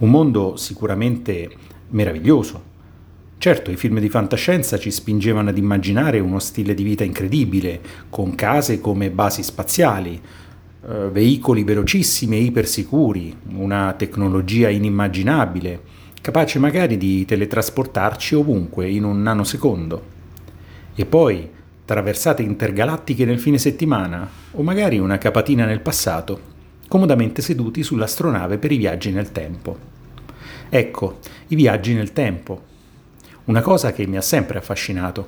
un mondo sicuramente meraviglioso. Certo, i film di fantascienza ci spingevano ad immaginare uno stile di vita incredibile, con case come basi spaziali, eh, veicoli velocissimi e ipersicuri, una tecnologia inimmaginabile, capace magari di teletrasportarci ovunque in un nanosecondo. E poi traversate intergalattiche nel fine settimana, o magari una capatina nel passato, comodamente seduti sull'astronave per i viaggi nel tempo. Ecco, i viaggi nel tempo. Una cosa che mi ha sempre affascinato.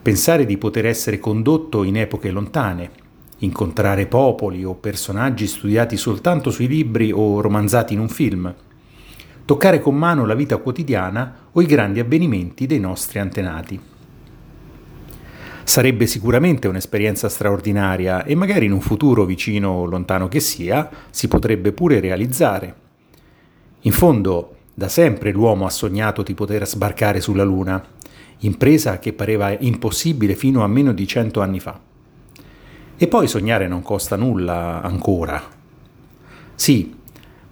Pensare di poter essere condotto in epoche lontane, incontrare popoli o personaggi studiati soltanto sui libri o romanzati in un film, toccare con mano la vita quotidiana o i grandi avvenimenti dei nostri antenati. Sarebbe sicuramente un'esperienza straordinaria e magari in un futuro vicino o lontano che sia si potrebbe pure realizzare. In fondo, da sempre l'uomo ha sognato di poter sbarcare sulla Luna, impresa che pareva impossibile fino a meno di cento anni fa. E poi sognare non costa nulla ancora. Sì,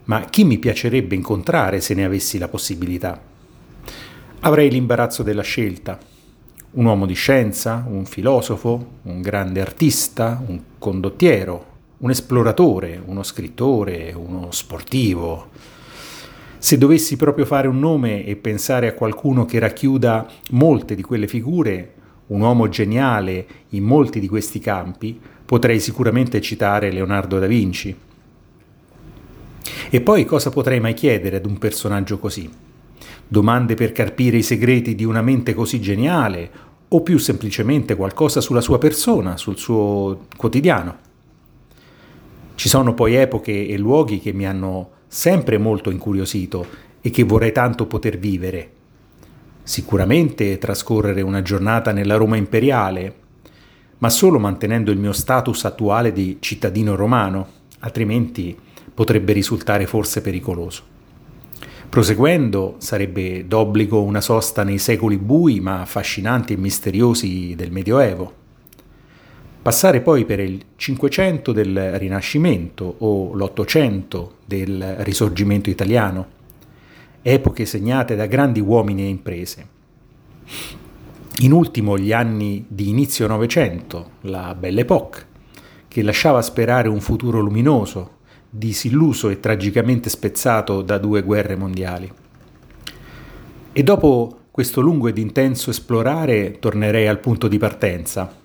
ma chi mi piacerebbe incontrare se ne avessi la possibilità? Avrei l'imbarazzo della scelta. Un uomo di scienza, un filosofo, un grande artista, un condottiero, un esploratore, uno scrittore, uno sportivo se dovessi proprio fare un nome e pensare a qualcuno che racchiuda molte di quelle figure, un uomo geniale in molti di questi campi, potrei sicuramente citare Leonardo da Vinci. E poi cosa potrei mai chiedere ad un personaggio così? Domande per carpire i segreti di una mente così geniale o più semplicemente qualcosa sulla sua persona, sul suo quotidiano? Ci sono poi epoche e luoghi che mi hanno sempre molto incuriosito e che vorrei tanto poter vivere. Sicuramente trascorrere una giornata nella Roma imperiale, ma solo mantenendo il mio status attuale di cittadino romano, altrimenti potrebbe risultare forse pericoloso. Proseguendo, sarebbe d'obbligo una sosta nei secoli bui ma affascinanti e misteriosi del Medioevo passare poi per il Cinquecento del Rinascimento o l'Ottocento del Risorgimento italiano, epoche segnate da grandi uomini e imprese. In ultimo gli anni di inizio Novecento, la Belle Époque, che lasciava sperare un futuro luminoso, disilluso e tragicamente spezzato da due guerre mondiali. E dopo questo lungo ed intenso esplorare tornerei al punto di partenza,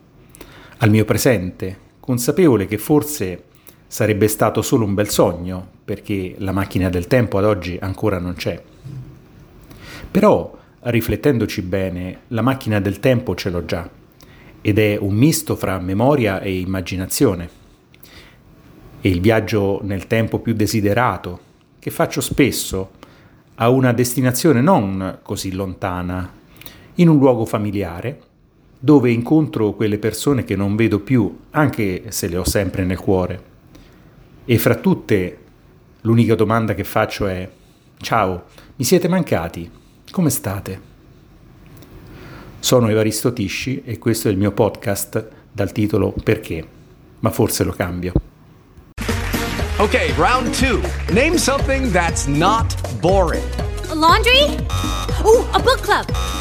al mio presente, consapevole che forse sarebbe stato solo un bel sogno, perché la macchina del tempo ad oggi ancora non c'è. Però, riflettendoci bene, la macchina del tempo ce l'ho già, ed è un misto fra memoria e immaginazione. E il viaggio nel tempo più desiderato, che faccio spesso, a una destinazione non così lontana, in un luogo familiare, dove incontro quelle persone che non vedo più, anche se le ho sempre nel cuore. E fra tutte, l'unica domanda che faccio è, ciao, mi siete mancati? Come state? Sono Evaristo Tisci e questo è il mio podcast dal titolo Perché? Ma forse lo cambio. Ok, round 2. Name something that's not boring. A laundry? Oh, a book club.